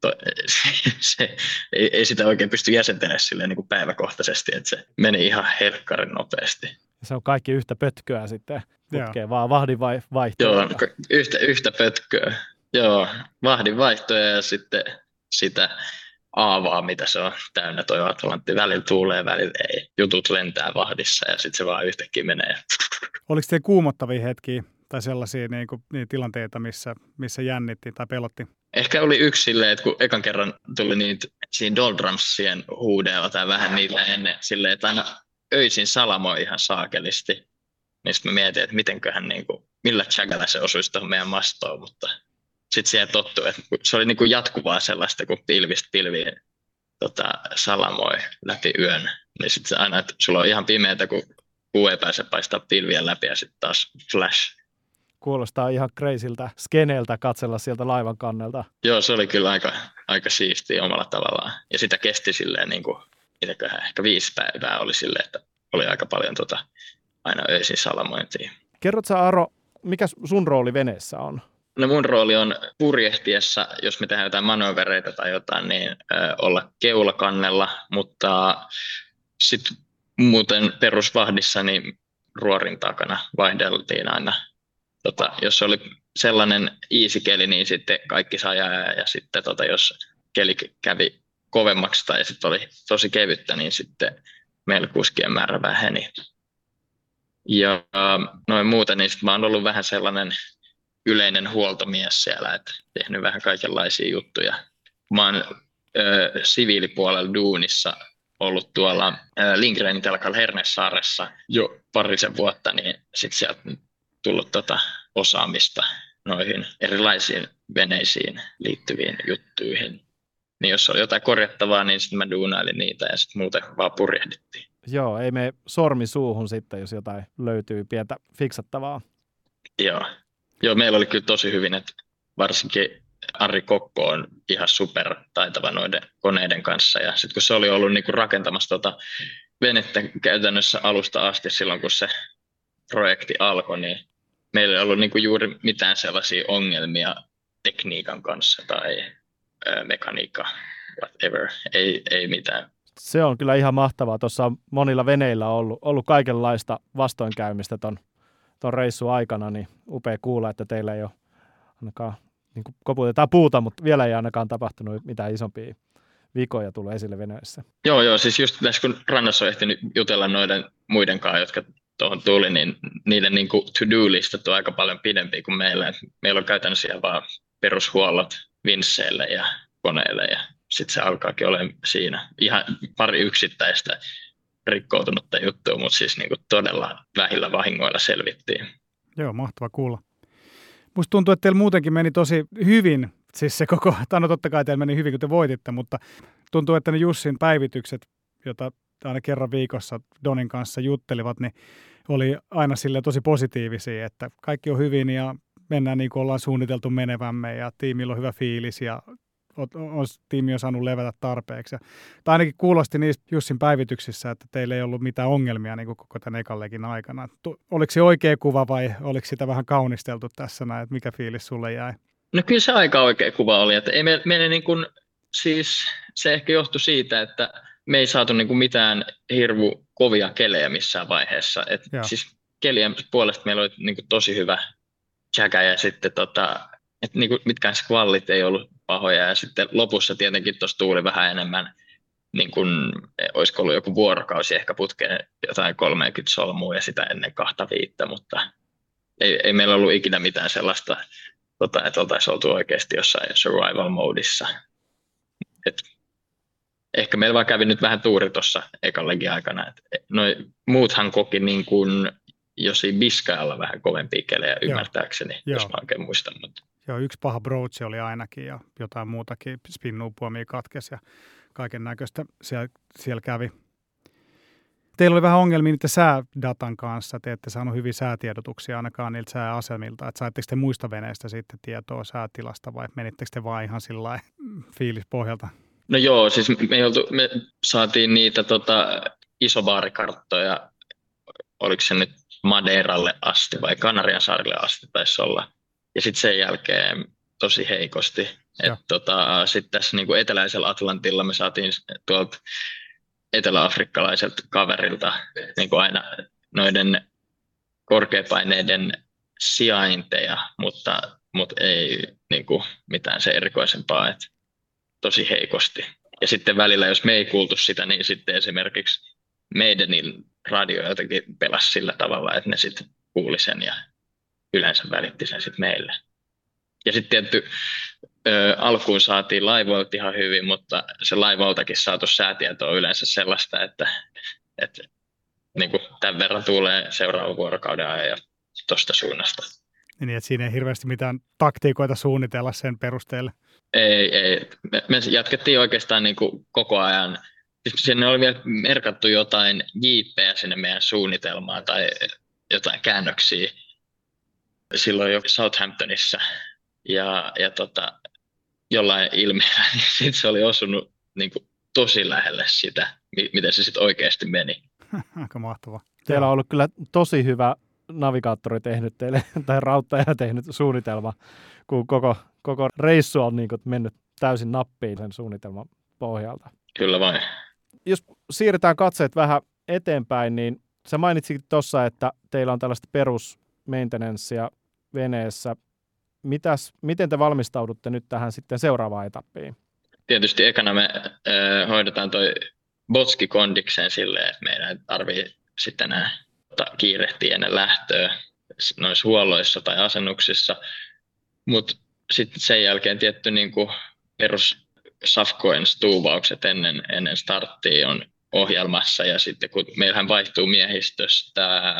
to, se, se, ei, ei, sitä oikein pysty jäsentelemään silleen niin kuin päiväkohtaisesti, että se meni ihan herkkarin nopeasti. Se on kaikki yhtä pötköä sitten, putkee vaan vahdin vai, vaihtoja. Joo, yhtä, yhtä pötköä. Joo, vahdin vaihtoja ja sitten sitä aavaa, mitä se on täynnä toi Atlantti. Välillä tuulee, välillä ei. Jutut lentää vahdissa ja sitten se vaan yhtäkkiä menee. Oliko teillä kuumottavia hetkiä tai sellaisia niin kuin, niin tilanteita, missä, missä jännitti tai pelotti? Ehkä oli yksi silleen, että kun ekan kerran tuli niitä siinä doldramsien huudeella tai vähän niitä ennen, silleen, että aina öisin salamoi ihan saakelisti. Niin sitten mä mietin, että mitenköhän, niin kuin, millä chagalla se osuisi tuohon meidän mastoon, mutta sitten siihen tottuu, että se oli niin kuin jatkuvaa sellaista, kun pilvistä pilviin tota, salamoi läpi yön. Niin sitten aina, että sulla on ihan pimeätä, kun kuu ei pääse paistaa pilviä läpi ja sitten taas flash kuulostaa ihan kreisiltä skeneeltä katsella sieltä laivan kannelta. Joo, se oli kyllä aika, aika siistiä omalla tavallaan. Ja sitä kesti silleen, niin kuin, ehkä viisi päivää oli silleen, että oli aika paljon tota, aina öisin salamointia. Kerrotko Aro, mikä sun rooli veneessä on? No mun rooli on purjehtiessa, jos me tehdään jotain manövereitä tai jotain, niin olla keulakannella, mutta sitten muuten perusvahdissa niin ruorin takana vaihdeltiin aina tota, jos oli sellainen keli, niin sitten kaikki saa jää, ja sitten tota, jos keli kävi kovemmaksi tai sitten oli tosi kevyttä, niin sitten meillä kuskien määrä väheni. Ja noin muuten, niin mä oon ollut vähän sellainen yleinen huoltomies siellä, että tehnyt vähän kaikenlaisia juttuja. Mä oon ö, siviilipuolella duunissa ollut tuolla Lindgrenin telkalla Hernesaaressa jo parisen vuotta, niin sitten sieltä tullut tota osaamista noihin erilaisiin veneisiin liittyviin juttuihin. Niin jos oli jotain korjattavaa, niin sitten mä duunailin niitä ja sitten muuten vaan purjehdittiin. Joo, ei me sormi suuhun sitten, jos jotain löytyy pientä fiksattavaa. Joo. Joo, meillä oli kyllä tosi hyvin, että varsinkin Ari Kokko on ihan super taitava noiden koneiden kanssa. Ja sitten kun se oli ollut niinku rakentamassa tota venettä käytännössä alusta asti silloin, kun se projekti alkoi, niin meillä ei ollut niin kuin juuri mitään sellaisia ongelmia tekniikan kanssa tai ö, mekaniikka, whatever, ei, ei mitään. Se on kyllä ihan mahtavaa. Tuossa on monilla veneillä ollut, ollut kaikenlaista vastoinkäymistä ton, ton reissun aikana, niin upea kuulla, että teillä ei ole ainakaan, niin kuin koputetaan puuta, mutta vielä ei ainakaan tapahtunut mitään isompia vikoja tullut esille veneessä. Joo, joo, siis just tässä kun rannassa on ehtinyt jutella noiden muiden kanssa, jotka tuohon tuli, niin niiden niin to-do-listat on aika paljon pidempi kuin meillä. Meillä on käytännössä vaan perushuollot vinsseille ja koneille ja sitten se alkaakin olla siinä ihan pari yksittäistä rikkoutunutta juttua, mutta siis niin kuin todella vähillä vahingoilla selvittiin. Joo, mahtava kuulla. Musta tuntuu, että teillä muutenkin meni tosi hyvin, siis se koko, tai no totta kai teillä meni hyvin, kun te voititte, mutta tuntuu, että ne Jussin päivitykset, jota aina kerran viikossa Donin kanssa juttelivat, niin oli aina sille tosi positiivisia, että kaikki on hyvin ja mennään niin kuin ollaan suunniteltu menevämme ja tiimillä on hyvä fiilis ja on, tiimi on saanut levätä tarpeeksi. tai ainakin kuulosti niistä Jussin päivityksissä, että teillä ei ollut mitään ongelmia niin kuin koko tämän ekallekin aikana. Oliko se oikea kuva vai oliko sitä vähän kaunisteltu tässä näin, että mikä fiilis sulle jäi? No kyllä se aika oikea kuva oli, että ei me, meille niin kuin, siis se ehkä johtui siitä, että me ei saatu niin kuin mitään hirvu kovia kelejä missään vaiheessa. Et siis kelien puolesta meillä oli niin kuin tosi hyvä jäkä ja sitten tota, et niin kuin mitkään skvallit ei ollut pahoja ja sitten lopussa tietenkin tuossa tuuli vähän enemmän, niin kuin, olisiko ollut joku vuorokausi ehkä putkeen jotain 30 solmua ja sitä ennen kahta viittä, mutta ei, ei meillä ollut ikinä mitään sellaista, tota, että oltaisiin oltu oikeasti jossain survival modissa. Et ehkä meillä vaan kävi nyt vähän tuuri tuossa ekallekin aikana. Et noi muuthan koki niin kuin josi Biskaalla vähän kovempia kelejä ymmärtääkseni, Joo. jos mä oikein muistan. Mutta. Joo, yksi paha broach oli ainakin ja jotain muutakin, spinnupuomia katkesi ja kaiken näköistä siellä, siellä kävi. Teillä oli vähän ongelmia niiden säädatan kanssa. Te ette saanut hyviä säätiedotuksia ainakaan niiltä sääasemilta. Että saitteko te muista veneistä sitten tietoa säätilasta vai menittekö te vaan ihan sillä fiilispohjalta? No joo, siis me, oltu, me saatiin niitä tota, isobaarikarttoja, oliko se nyt Madeiralle asti vai Kanarian saarille asti taisi olla. Ja sitten sen jälkeen tosi heikosti. Et, tota, sitten tässä niin kuin eteläisellä Atlantilla me saatiin tuolta eteläafrikkalaiselta kaverilta niin kuin aina noiden korkeapaineiden sijainteja, mutta, mutta ei niin kuin mitään se erikoisempaa, että tosi heikosti. Ja sitten välillä, jos me ei kuultu sitä, niin sitten esimerkiksi meidän radio jotenkin pelasi sillä tavalla, että ne sitten kuuli sen ja yleensä välitti sen sitten meille. Ja sitten tietty ö, alkuun saatiin laivoilta ihan hyvin, mutta se laivoiltakin saatu säätieto on yleensä sellaista, että, että niin kuin tämän verran tulee seuraavan vuorokauden ajan ja tuosta suunnasta. Niin, että siinä ei hirveästi mitään taktiikoita suunnitella sen perusteella. Ei, ei. Me, me jatkettiin oikeastaan niin kuin koko ajan. Siis sinne oli vielä merkattu jotain jiippejä sinne meidän suunnitelmaan tai jotain käännöksiä silloin jo Southamptonissa. Ja, ja tota, jollain ilmeellä niin se oli osunut niin kuin tosi lähelle sitä, miten se sitten oikeasti meni. Aika mahtavaa. Teillä on ollut kyllä tosi hyvä navigaattori tehnyt teille, tai rauttaja tehnyt suunnitelma, kun koko, koko reissu on niin kuin mennyt täysin nappiin sen suunnitelman pohjalta. Kyllä vain. Jos siirretään katseet vähän eteenpäin, niin sä mainitsikin tuossa, että teillä on tällaista perus veneessä. Mitäs, miten te valmistaudutte nyt tähän sitten seuraavaan etappiin? Tietysti ekana me äh, hoidetaan toi botski kondikseen silleen, että meidän tarvii sitten nämä kiirehtiä ennen lähtöä noissa huolloissa tai asennuksissa. Mutta sitten sen jälkeen tietty niin perus Safkoen stuuvaukset ennen, ennen starttia on ohjelmassa ja sitten kun meillähän vaihtuu miehistöstä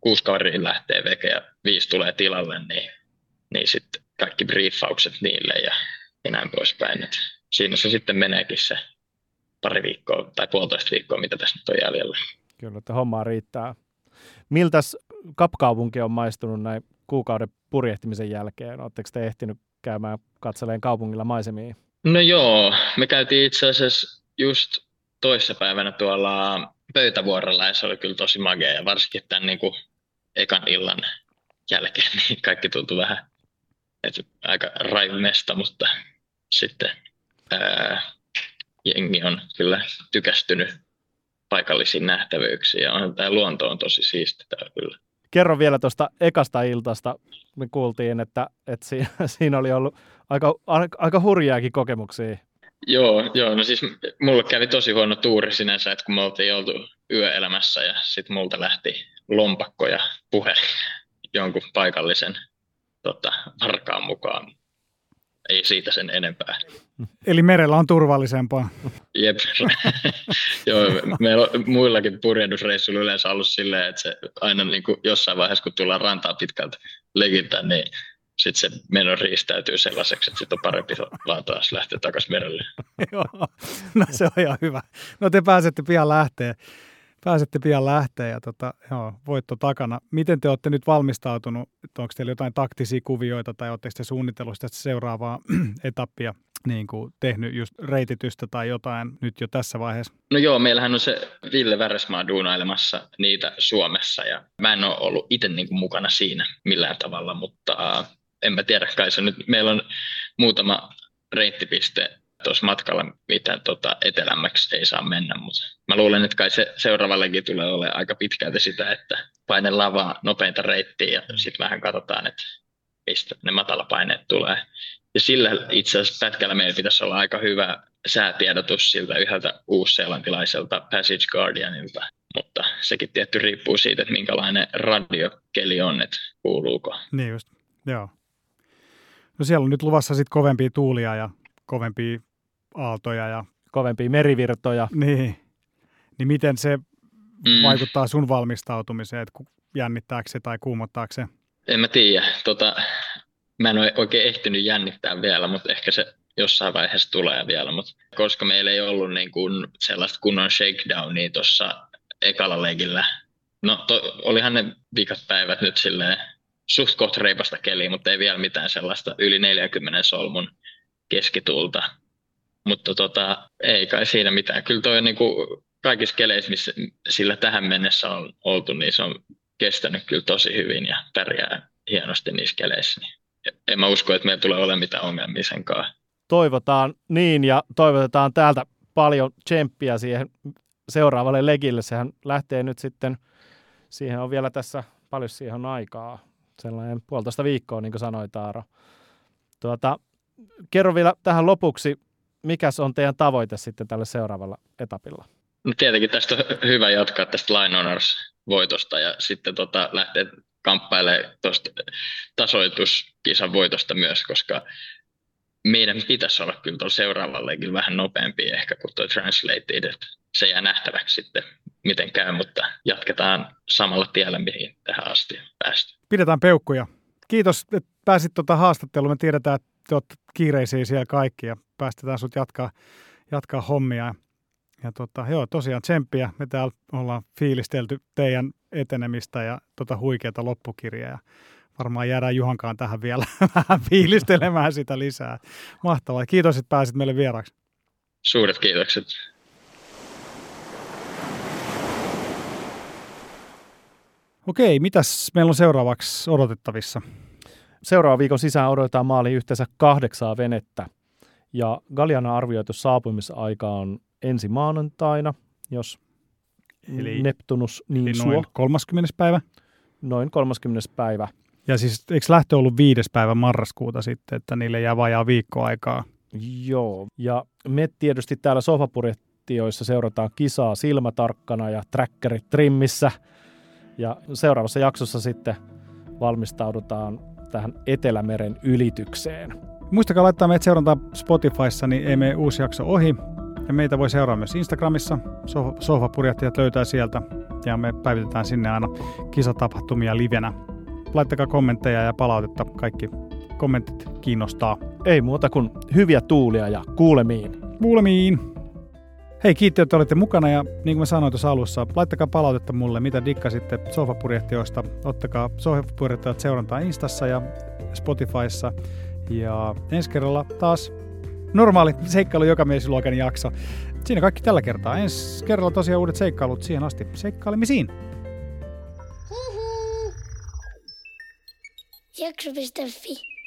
kuusi kaveria lähtee veke ja viisi tulee tilalle, niin, niin sitten kaikki briefaukset niille ja, ja näin poispäin. Et siinä se sitten meneekin se pari viikkoa tai puolitoista viikkoa, mitä tässä nyt on jäljellä. Kyllä, että hommaa riittää. Miltäs kapkaupunki on maistunut näin kuukauden purjehtimisen jälkeen? Oletteko te ehtinyt käymään katseleen kaupungilla maisemia? No joo, me käytiin itse asiassa just toissapäivänä tuolla pöytävuorolla ja se oli kyllä tosi magea ja varsinkin tämän niin kuin ekan illan jälkeen niin kaikki tuntui vähän että aika raivimesta, mutta sitten ää, jengi on kyllä tykästynyt paikallisiin nähtävyyksiin ja on, tämä luonto on tosi siisti täällä kyllä. Kerro vielä tuosta ekasta iltasta. Me kuultiin, että, että siinä, siinä oli ollut aika, aika hurjaakin kokemuksia. Joo, joo, no siis mulle kävi tosi huono tuuri sinänsä, että kun me oltiin oltu yöelämässä ja sitten multa lähti lompakko ja puhe jonkun paikallisen tota, varkaan mukaan. Ei siitä sen enempää. Eli merellä on turvallisempaa. Jep. Joo, meillä on muillakin purjehdusreissuilla yleensä ollut silleen, että se aina niin kuin jossain vaiheessa, kun tullaan rantaa pitkältä legintään, niin sitten se meno riistäytyy sellaiseksi, että sitten on parempi vaan taas lähteä takaisin merelle. Joo, no se on ihan hyvä. No te pääsette pian lähteä. Pääsette pian lähteä ja tota, joo, voitto takana. Miten te olette nyt valmistautunut? Onko teillä jotain taktisia kuvioita tai oletteko te suunnitellut sitä seuraavaa etappia niin kuin tehnyt just reititystä tai jotain nyt jo tässä vaiheessa? No joo, meillähän on se Ville Väresmaa duunailemassa niitä Suomessa ja mä en ole ollut itse niin kuin mukana siinä millään tavalla, mutta en mä tiedä, kai se nyt, meillä on muutama reittipiste tuossa matkalla, mitä tota, etelämmäksi ei saa mennä, mutta mä luulen, että kai se seuraavallekin tulee olemaan aika pitkälti sitä, että paine lavaa nopeinta reittiä ja sitten vähän katsotaan, että mistä ne matalapaineet tulee. Ja sillä itse asiassa pätkällä meillä pitäisi olla aika hyvä säätiedotus siltä yhdeltä uusseelantilaiselta Passage Guardianilta, mutta sekin tietty riippuu siitä, että minkälainen radiokeli on, että kuuluuko. Niin just, joo. No siellä on nyt luvassa sitten kovempia tuulia ja kovempia aaltoja ja... Kovempia merivirtoja. Niin. Niin miten se mm. vaikuttaa sun valmistautumiseen, että jännittääkö se tai kuumottaako se? En mä tiedä. Tota, mä en ole oikein ehtinyt jännittää vielä, mutta ehkä se jossain vaiheessa tulee vielä. Mutta koska meillä ei ollut niin kuin sellaista kunnon shakedownia tuossa ekalla legillä. No to, olihan ne vikat päivät nyt silleen suht koht reipasta keliä, mutta ei vielä mitään sellaista yli 40 solmun keskitulta. Mutta tota, ei kai siinä mitään. Kyllä toi niinku kaikissa keleissä, missä sillä tähän mennessä on oltu, niin se on kestänyt kyllä tosi hyvin ja pärjää hienosti niissä keleissä. Niin en mä usko, että meillä tulee olemaan mitään ongelmia sen. Toivotaan niin ja toivotetaan täältä paljon tsemppiä siihen seuraavalle legille. Sehän lähtee nyt sitten, siihen on vielä tässä paljon siihen aikaa, sellainen puolitoista viikkoa, niin kuin sanoi Taaro. Tuota, kerro vielä tähän lopuksi, mikä on teidän tavoite sitten tällä seuraavalla etapilla? No tietenkin tästä on hyvä jatkaa tästä Line Owners-voitosta ja sitten tota, lähteä kamppailemaan tuosta tasoituskisan voitosta myös, koska meidän pitäisi olla kyllä tuolla seuraavallekin vähän nopeampi ehkä kuin tuo Translated, se jää nähtäväksi sitten, miten käy, mutta jatketaan samalla tiellä, mihin tähän asti päästy. Pidetään peukkuja. Kiitos, että pääsit tuota haastatteluun. Me tiedetään, että te olette kiireisiä siellä kaikki ja päästetään sut jatkaa, jatkaa hommia. Ja tota, joo, tosiaan tsemppiä. Me täällä ollaan fiilistelty teidän etenemistä ja tota huikeata loppukirjaa. Varmaan jäädään Juhankaan tähän vielä vähän fiilistelemään sitä lisää. Mahtavaa. Kiitos, että pääsit meille vieraaksi. Suuret kiitokset. Okei, mitäs meillä on seuraavaksi odotettavissa? Seuraavan viikon sisään odotetaan maaliin yhteensä kahdeksaa venettä. Ja Galiana arvioitu saapumisaika on ensi maanantaina, jos eli, Neptunus niin eli suo. noin 30. päivä. Noin 30. päivä. Ja siis eikö lähtö ollut viides päivä marraskuuta sitten, että niille jää vajaa viikko aikaa? Joo, ja me tietysti täällä sofapurettioissa seurataan kisaa silmätarkkana ja trackerit trimmissä. Ja seuraavassa jaksossa sitten valmistaudutaan tähän Etelämeren ylitykseen. Muistakaa laittaa meitä seurantaa Spotifyssa, niin ei mene uusi jakso ohi. Ja meitä voi seurata myös Instagramissa. Sohvapurjattajat löytää sieltä. Ja me päivitetään sinne aina kisatapahtumia livenä. Laittakaa kommentteja ja palautetta. Kaikki kommentit kiinnostaa. Ei muuta kuin hyviä tuulia ja kuulemiin. Kuulemiin! Hei, kiitti, että olitte mukana ja niin kuin mä sanoin tuossa alussa, laittakaa palautetta mulle, mitä dikkasitte sofapurjehtioista. Ottakaa sofapurjehtijat seurantaa Instassa ja Spotifyssa. Ja ensi kerralla taas normaali seikkailu joka miesluokan jakso. Siinä kaikki tällä kertaa. Ensi kerralla tosiaan uudet seikkailut siihen asti. Seikkailemisiin! Jakso.fi